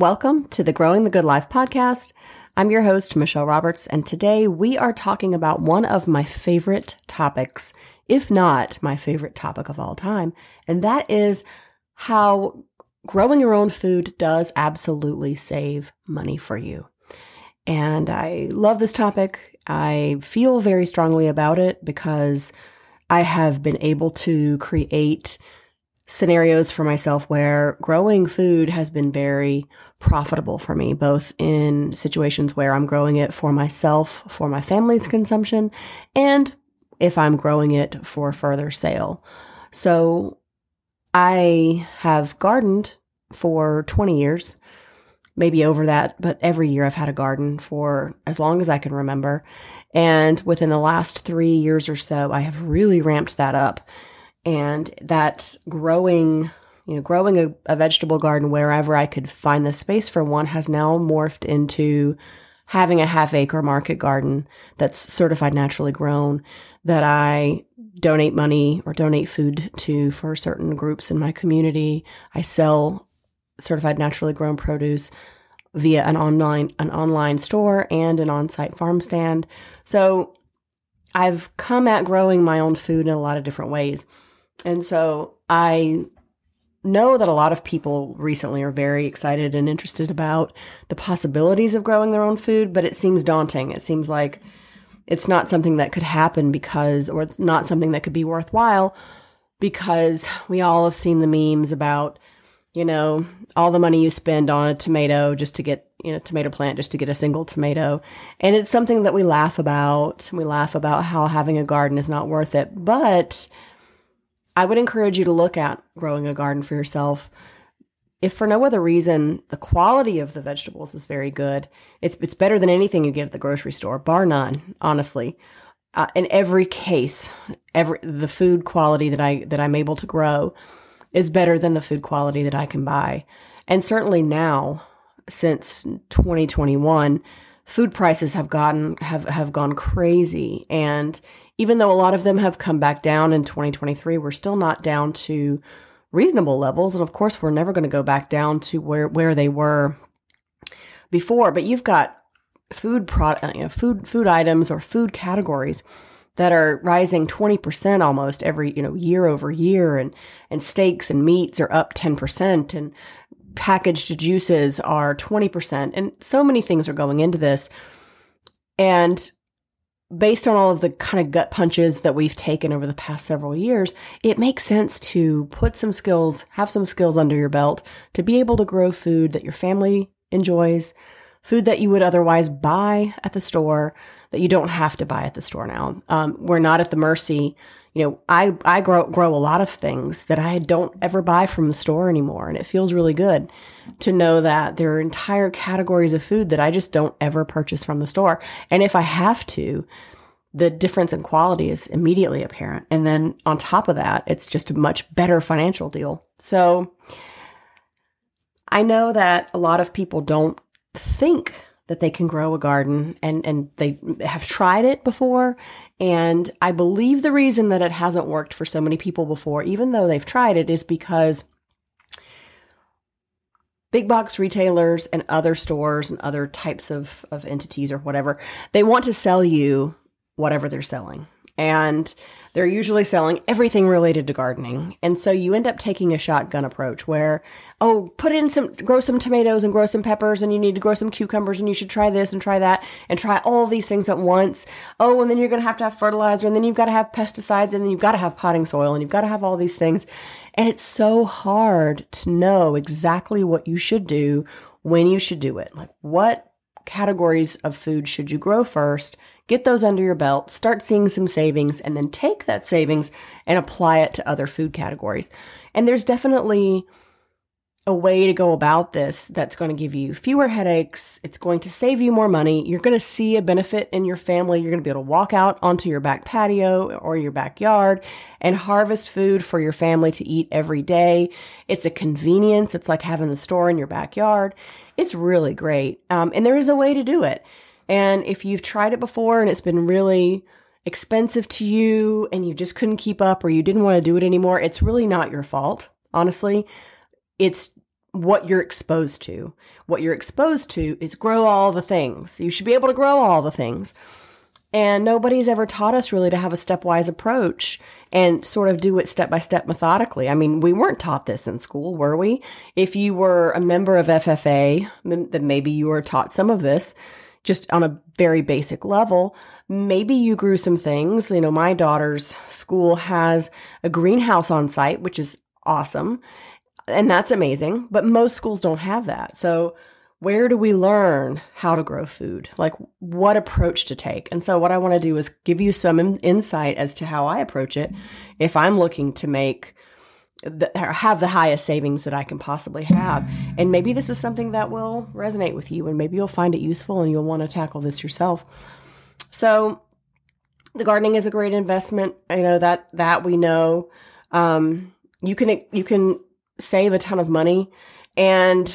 Welcome to the Growing the Good Life podcast. I'm your host, Michelle Roberts, and today we are talking about one of my favorite topics, if not my favorite topic of all time, and that is how growing your own food does absolutely save money for you. And I love this topic. I feel very strongly about it because I have been able to create scenarios for myself where growing food has been very profitable for me, both in situations where I'm growing it for myself, for my family's consumption, and if I'm growing it for further sale. So I have gardened for 20 years, maybe over that, but every year I've had a garden for as long as I can remember. And within the last three years or so, I have really ramped that up and that growing you know growing a, a, vegetable garden wherever i could find the space for one has now morphed into having a half acre market garden that's certified naturally grown that i donate money or donate food to for certain groups in my community. I sell certified naturally grown produce via an online an online store and an on-site farm stand. So i've come at growing my own food in a lot of different ways and so I know that a lot of people recently are very excited and interested about the possibilities of growing their own food, but it seems daunting. It seems like it's not something that could happen because, or it's not something that could be worthwhile because we all have seen the memes about, you know, all the money you spend on a tomato just to get, you know, tomato plant just to get a single tomato. And it's something that we laugh about. We laugh about how having a garden is not worth it. But I would encourage you to look at growing a garden for yourself. If for no other reason, the quality of the vegetables is very good. It's it's better than anything you get at the grocery store, bar none. Honestly, uh, in every case, every the food quality that I that I'm able to grow is better than the food quality that I can buy. And certainly now, since 2021, food prices have gotten have have gone crazy and even though a lot of them have come back down in 2023, we're still not down to reasonable levels. And of course, we're never going to go back down to where, where they were before. But you've got food product, you know, food food items or food categories that are rising 20% almost every, you know, year over year and and steaks and meats are up 10% and packaged juices are 20% and so many things are going into this. And based on all of the kind of gut punches that we've taken over the past several years, it makes sense to put some skills, have some skills under your belt to be able to grow food that your family enjoys, food that you would otherwise buy at the store that you don't have to buy at the store now. Um, we're not at the mercy. You know, I, I grow, grow a lot of things that I don't ever buy from the store anymore. And it feels really good to know that there are entire categories of food that I just don't ever purchase from the store. And if I have to, the difference in quality is immediately apparent. And then on top of that, it's just a much better financial deal. So I know that a lot of people don't think that they can grow a garden and, and they have tried it before. And I believe the reason that it hasn't worked for so many people before, even though they've tried it, is because big box retailers and other stores and other types of, of entities or whatever, they want to sell you whatever they're selling. And they're usually selling everything related to gardening. And so you end up taking a shotgun approach where, oh, put in some, grow some tomatoes and grow some peppers, and you need to grow some cucumbers, and you should try this and try that, and try all these things at once. Oh, and then you're going to have to have fertilizer, and then you've got to have pesticides, and then you've got to have potting soil, and you've got to have all these things. And it's so hard to know exactly what you should do when you should do it. Like, what categories of food should you grow first? Get those under your belt, start seeing some savings, and then take that savings and apply it to other food categories. And there's definitely a way to go about this that's going to give you fewer headaches. It's going to save you more money. You're going to see a benefit in your family. You're going to be able to walk out onto your back patio or your backyard and harvest food for your family to eat every day. It's a convenience. It's like having the store in your backyard. It's really great. Um, and there is a way to do it. And if you've tried it before and it's been really expensive to you and you just couldn't keep up or you didn't want to do it anymore, it's really not your fault, honestly it's what you're exposed to. What you're exposed to is grow all the things. You should be able to grow all the things. And nobody's ever taught us really to have a stepwise approach and sort of do it step by step methodically. I mean, we weren't taught this in school, were we? If you were a member of FFA, then maybe you were taught some of this just on a very basic level. Maybe you grew some things. You know, my daughter's school has a greenhouse on site, which is awesome. And that's amazing. But most schools don't have that. So, where do we learn how to grow food? Like what approach to take? And so, what I want to do is give you some insight as to how I approach it if I'm looking to make the, have the highest savings that I can possibly have. And maybe this is something that will resonate with you, and maybe you'll find it useful and you'll want to tackle this yourself. So, the gardening is a great investment. You know that that we know. Um, you can you can save a ton of money, and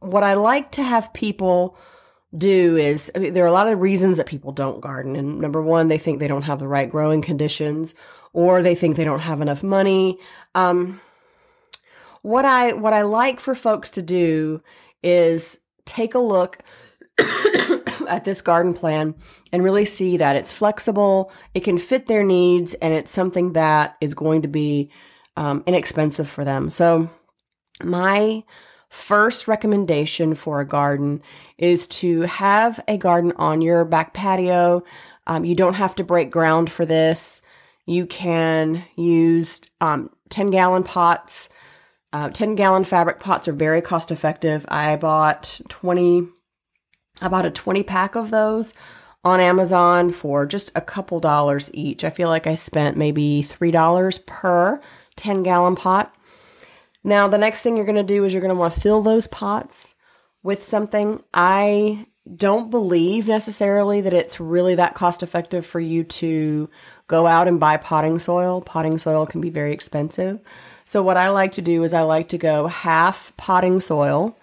what I like to have people do is I mean, there are a lot of reasons that people don't garden. And number one, they think they don't have the right growing conditions, or they think they don't have enough money. Um, what I what I like for folks to do is take a look at this garden plan and really see that it's flexible, it can fit their needs, and it's something that is going to be um, inexpensive for them. So, my first recommendation for a garden is to have a garden on your back patio. Um, you don't have to break ground for this. You can use um, 10 gallon pots. Uh, 10 gallon fabric pots are very cost effective. I bought 20, I bought a 20 pack of those on Amazon for just a couple dollars each. I feel like I spent maybe $3 per 10 gallon pot. Now, the next thing you're going to do is you're going to want to fill those pots with something. I don't believe necessarily that it's really that cost effective for you to go out and buy potting soil. Potting soil can be very expensive. So, what I like to do is I like to go half potting soil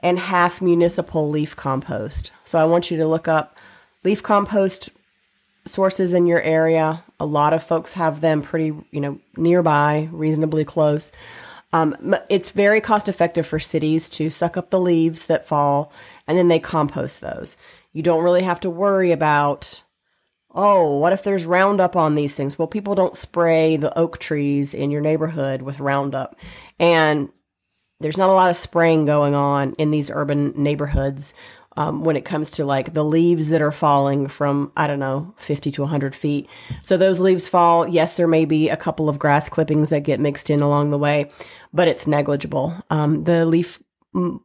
and half municipal leaf compost. So, I want you to look up leaf compost sources in your area. A lot of folks have them pretty, you know, nearby, reasonably close. Um, it's very cost effective for cities to suck up the leaves that fall and then they compost those. You don't really have to worry about, oh, what if there's Roundup on these things? Well, people don't spray the oak trees in your neighborhood with Roundup. And there's not a lot of spraying going on in these urban neighborhoods um, when it comes to like the leaves that are falling from, I don't know, 50 to 100 feet. So those leaves fall. Yes, there may be a couple of grass clippings that get mixed in along the way, but it's negligible. Um, the leaf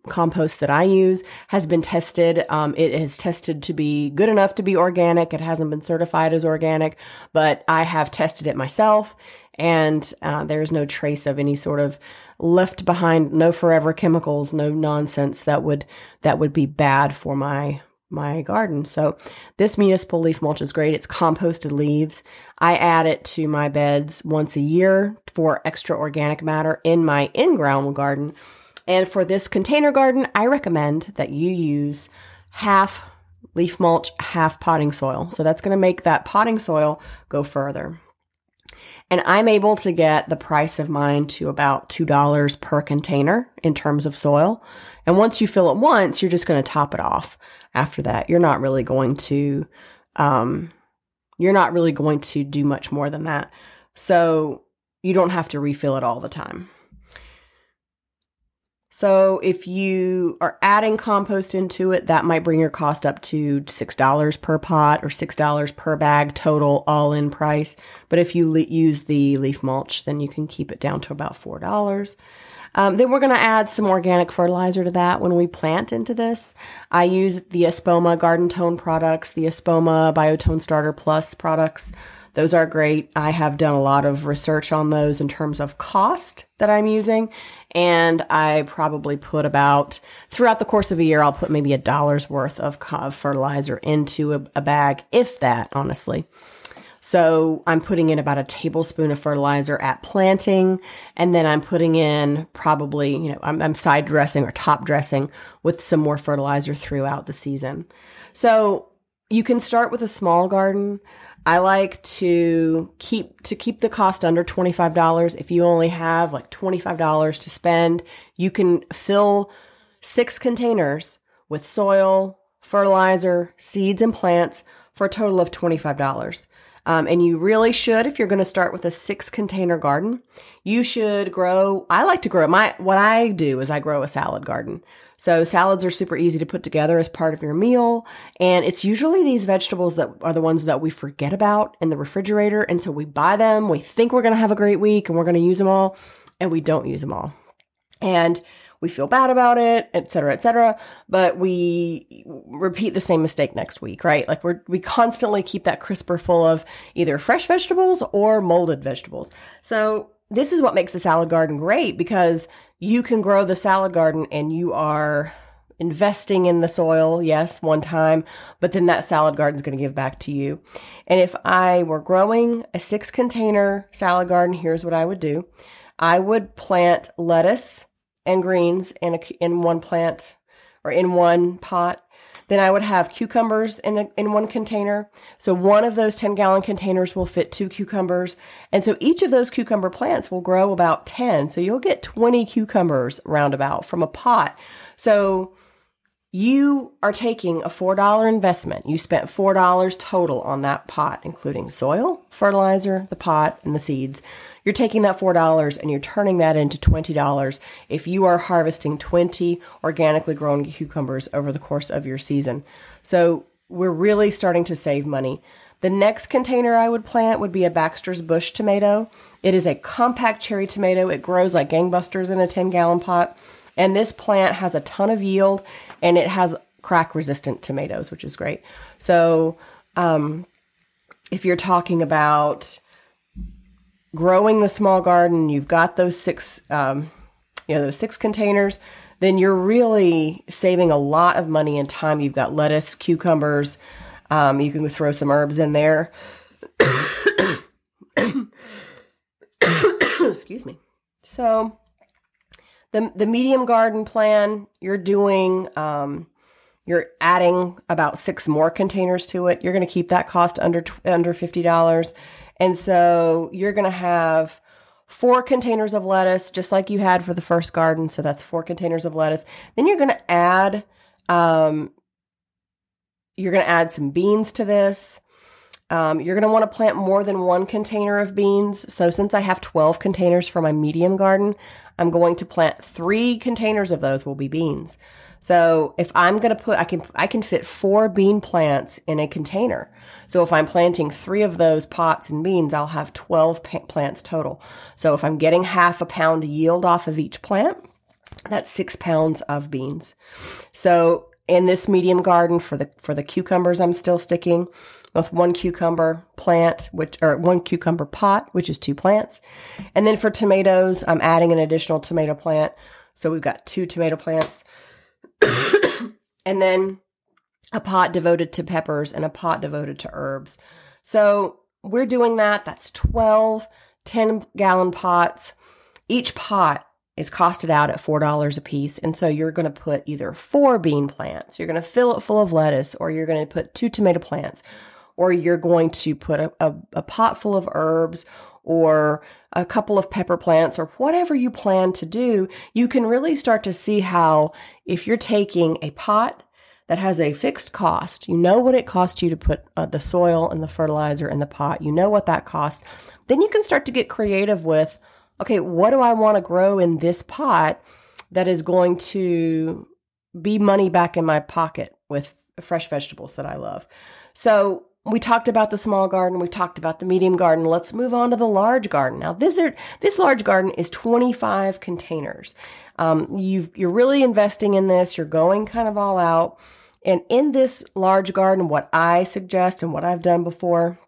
compost that I use has been tested. Um, it is tested to be good enough to be organic. It hasn't been certified as organic, but I have tested it myself and uh, there's no trace of any sort of left behind no forever chemicals no nonsense that would that would be bad for my my garden so this municipal leaf mulch is great it's composted leaves i add it to my beds once a year for extra organic matter in my in-ground garden and for this container garden i recommend that you use half leaf mulch half potting soil so that's going to make that potting soil go further and I'm able to get the price of mine to about $2 per container in terms of soil. And once you fill it once, you're just going to top it off after that. You're not really going to, um, you're not really going to do much more than that. So you don't have to refill it all the time. So if you are adding compost into it, that might bring your cost up to $6 per pot or $6 per bag total all in price. But if you le- use the leaf mulch, then you can keep it down to about $4. Um, then we're going to add some organic fertilizer to that when we plant into this. I use the Espoma Garden Tone products, the Espoma Biotone Starter Plus products. Those are great. I have done a lot of research on those in terms of cost that I'm using. And I probably put about, throughout the course of a year, I'll put maybe a dollar's worth of, fertilizer into a, a bag, if that, honestly. So I'm putting in about a tablespoon of fertilizer at planting, and then I'm putting in probably, you know, I'm, I'm, side dressing or top dressing with some more fertilizer throughout the season. So you can start with a small garden. I like to keep to keep the cost under $25. If you only have like $25 to spend, you can fill 6 containers with soil, fertilizer, seeds and plants for a total of $25. Um, and you really should, if you're going to start with a six container garden, you should grow. I like to grow my, what I do is I grow a salad garden. So salads are super easy to put together as part of your meal. And it's usually these vegetables that are the ones that we forget about in the refrigerator. And so we buy them. We think we're going to have a great week and we're going to use them all and we don't use them all. And we feel bad about it, et cetera, et cetera. But we repeat the same mistake next week, right? Like we're, we constantly keep that crisper full of either fresh vegetables or molded vegetables. So this is what makes a salad garden great because you can grow the salad garden and you are investing in the soil, yes, one time, but then that salad garden is going to give back to you. And if I were growing a six container salad garden, here's what I would do. I would plant lettuce and greens in a, in one plant or in one pot. Then I would have cucumbers in a, in one container. So one of those 10 gallon containers will fit two cucumbers. And so each of those cucumber plants will grow about 10. So you'll get 20 cucumbers roundabout from a pot. So you are taking a $4 investment. You spent $4 total on that pot, including soil, fertilizer, the pot, and the seeds. You're taking that $4 and you're turning that into $20 if you are harvesting 20 organically grown cucumbers over the course of your season. So we're really starting to save money. The next container I would plant would be a Baxter's Bush tomato. It is a compact cherry tomato. It grows like gangbusters in a 10 gallon pot. And this plant has a ton of yield and it has crack resistant tomatoes, which is great. So, um, if you're talking about growing the small garden, you've got those six, um, you know, those six containers, then you're really saving a lot of money and time. You've got lettuce, cucumbers. Um, you can throw some herbs in there. Excuse me. So the the medium garden plan, you're doing. Um, you're adding about six more containers to it. You're going to keep that cost under under fifty dollars. And so you're going to have four containers of lettuce, just like you had for the first garden. So that's four containers of lettuce. Then you're going to add, um, you're going to add some beans to this. Um, you're going to want to plant more than one container of beans. So since I have 12 containers for my medium garden, I'm going to plant three containers of those will be beans. So if I'm going to put, I can, I can fit four bean plants in a container. So if I'm planting three of those pots and beans, I'll have 12 pa- plants total. So if I'm getting half a pound yield off of each plant, that's six pounds of beans. So in this medium garden for the, for the cucumbers, I'm still sticking with one cucumber plant, which, or one cucumber pot, which is two plants. And then for tomatoes, I'm adding an additional tomato plant. So we've got two tomato plants. and then a pot devoted to peppers and a pot devoted to herbs. So we're doing that. That's 12 10 gallon pots. Each pot is costed out at $4 a piece. And so you're going to put either four bean plants, you're going to fill it full of lettuce, or you're going to put two tomato plants, or you're going to put a, a, a pot full of herbs or a couple of pepper plants or whatever you plan to do, you can really start to see how if you're taking a pot that has a fixed cost, you know what it costs you to put uh, the soil and the fertilizer in the pot, you know what that costs, then you can start to get creative with, okay, what do I want to grow in this pot that is going to be money back in my pocket with fresh vegetables that I love? So we talked about the small garden, we talked about the medium garden. Let's move on to the large garden. Now, this are, this large garden is 25 containers. Um, you are really investing in this. You're going kind of all out. And in this large garden, what I suggest and what I've done before,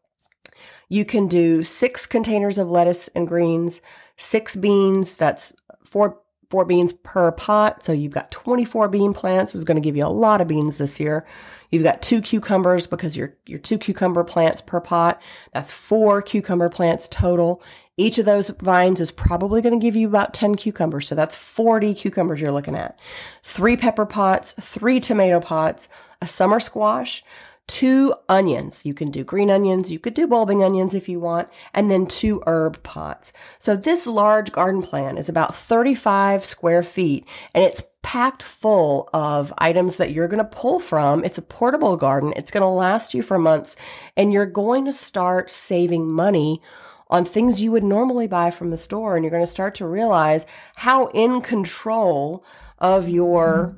you can do six containers of lettuce and greens, six beans. That's four four beans per pot. So you've got 24 bean plants. Was going to give you a lot of beans this year. You've got two cucumbers because you're, you're two cucumber plants per pot. That's four cucumber plants total. Each of those vines is probably going to give you about 10 cucumbers. So that's 40 cucumbers you're looking at. Three pepper pots, three tomato pots, a summer squash, two onions. You can do green onions, you could do bulbing onions if you want, and then two herb pots. So this large garden plan is about 35 square feet and it's packed full of items that you're going to pull from. It's a portable garden. It's going to last you for months and you're going to start saving money on things you would normally buy from the store and you're going to start to realize how in control of your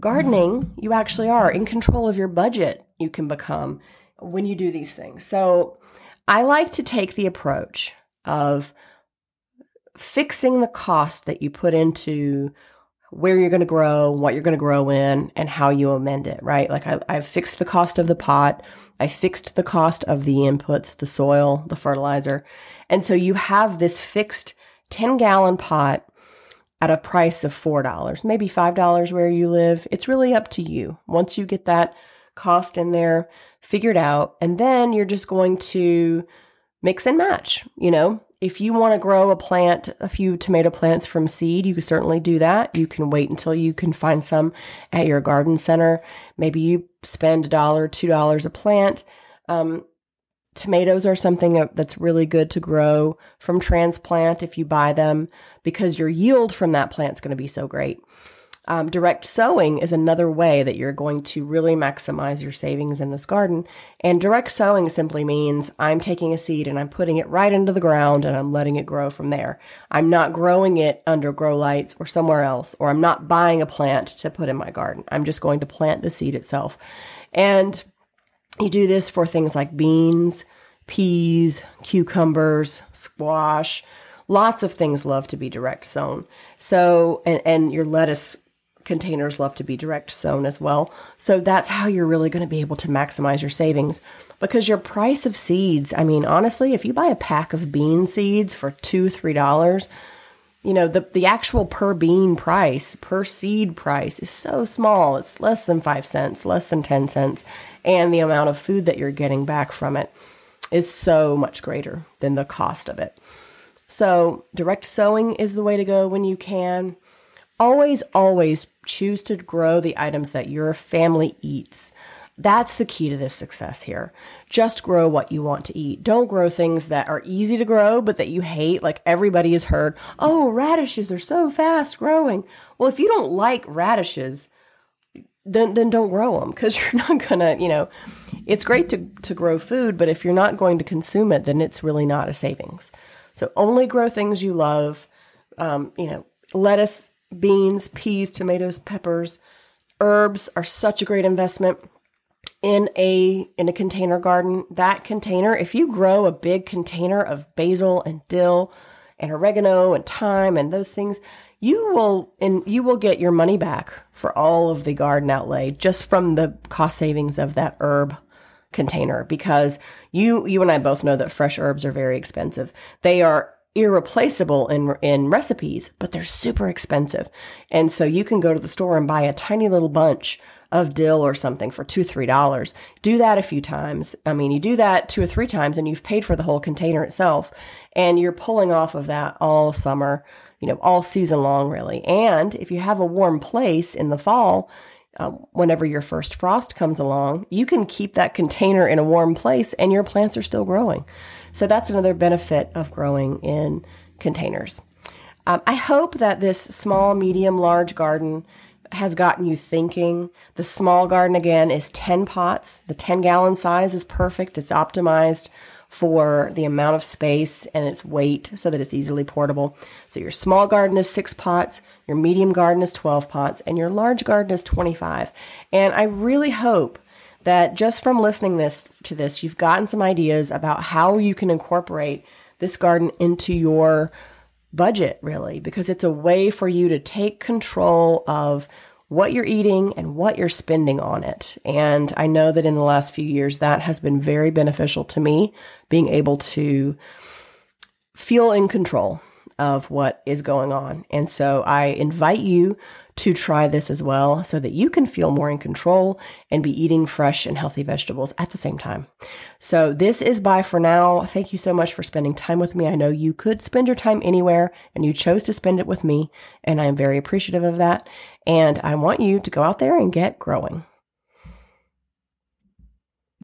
gardening you actually are in control of your budget you can become when you do these things. So I like to take the approach of fixing the cost that you put into where you're going to grow, what you're going to grow in, and how you amend it, right? Like I, I've fixed the cost of the pot. I fixed the cost of the inputs, the soil, the fertilizer. And so you have this fixed 10 gallon pot at a price of $4, maybe $5 where you live. It's really up to you. Once you get that cost in there figured out, and then you're just going to mix and match. You know, if you want to grow a plant, a few tomato plants from seed, you can certainly do that. You can wait until you can find some at your garden center. Maybe you spend a dollar, two dollars a plant. Um, tomatoes are something that's really good to grow from transplant if you buy them because your yield from that plant is going to be so great. Um, direct sowing is another way that you're going to really maximize your savings in this garden. And direct sowing simply means I'm taking a seed and I'm putting it right into the ground and I'm letting it grow from there. I'm not growing it under grow lights or somewhere else, or I'm not buying a plant to put in my garden. I'm just going to plant the seed itself. And you do this for things like beans, peas, cucumbers, squash. Lots of things love to be direct sown. So, and, and your lettuce containers love to be direct sown as well. So that's how you're really going to be able to maximize your savings because your price of seeds, I mean, honestly, if you buy a pack of bean seeds for two, three dollars, you know, the, the actual per bean price, per seed price is so small. It's less than five cents, less than 10 cents. And the amount of food that you're getting back from it is so much greater than the cost of it. So, direct sowing is the way to go when you can always, always choose to grow the items that your family eats. That's the key to this success here. Just grow what you want to eat. Don't grow things that are easy to grow, but that you hate. Like everybody has heard, oh, radishes are so fast growing. Well, if you don't like radishes, then, then don't grow them because you're not gonna, you know, it's great to, to grow food, but if you're not going to consume it, then it's really not a savings. So only grow things you love. Um, you know, lettuce beans, peas, tomatoes, peppers, herbs are such a great investment in a in a container garden. That container, if you grow a big container of basil and dill and oregano and thyme and those things, you will and you will get your money back for all of the garden outlay just from the cost savings of that herb container because you you and I both know that fresh herbs are very expensive. They are irreplaceable in in recipes, but they're super expensive. And so you can go to the store and buy a tiny little bunch of dill or something for two, three dollars. Do that a few times. I mean, you do that two or three times and you've paid for the whole container itself. And you're pulling off of that all summer, you know, all season long, really. And if you have a warm place in the fall, uh, whenever your first frost comes along, you can keep that container in a warm place and your plants are still growing. So that's another benefit of growing in containers. Um, I hope that this small, medium, large garden has gotten you thinking. The small garden again is 10 pots. The 10 gallon size is perfect. It's optimized for the amount of space and its weight so that it's easily portable. So your small garden is six pots, your medium garden is 12 pots, and your large garden is 25. And I really hope that just from listening this to this, you've gotten some ideas about how you can incorporate this garden into your budget, really, because it's a way for you to take control of what you're eating and what you're spending on it. And I know that in the last few years, that has been very beneficial to me, being able to feel in control of what is going on. And so I invite you to try this as well so that you can feel more in control and be eating fresh and healthy vegetables at the same time. So this is bye for now. Thank you so much for spending time with me. I know you could spend your time anywhere and you chose to spend it with me, and I am very appreciative of that. And I want you to go out there and get growing.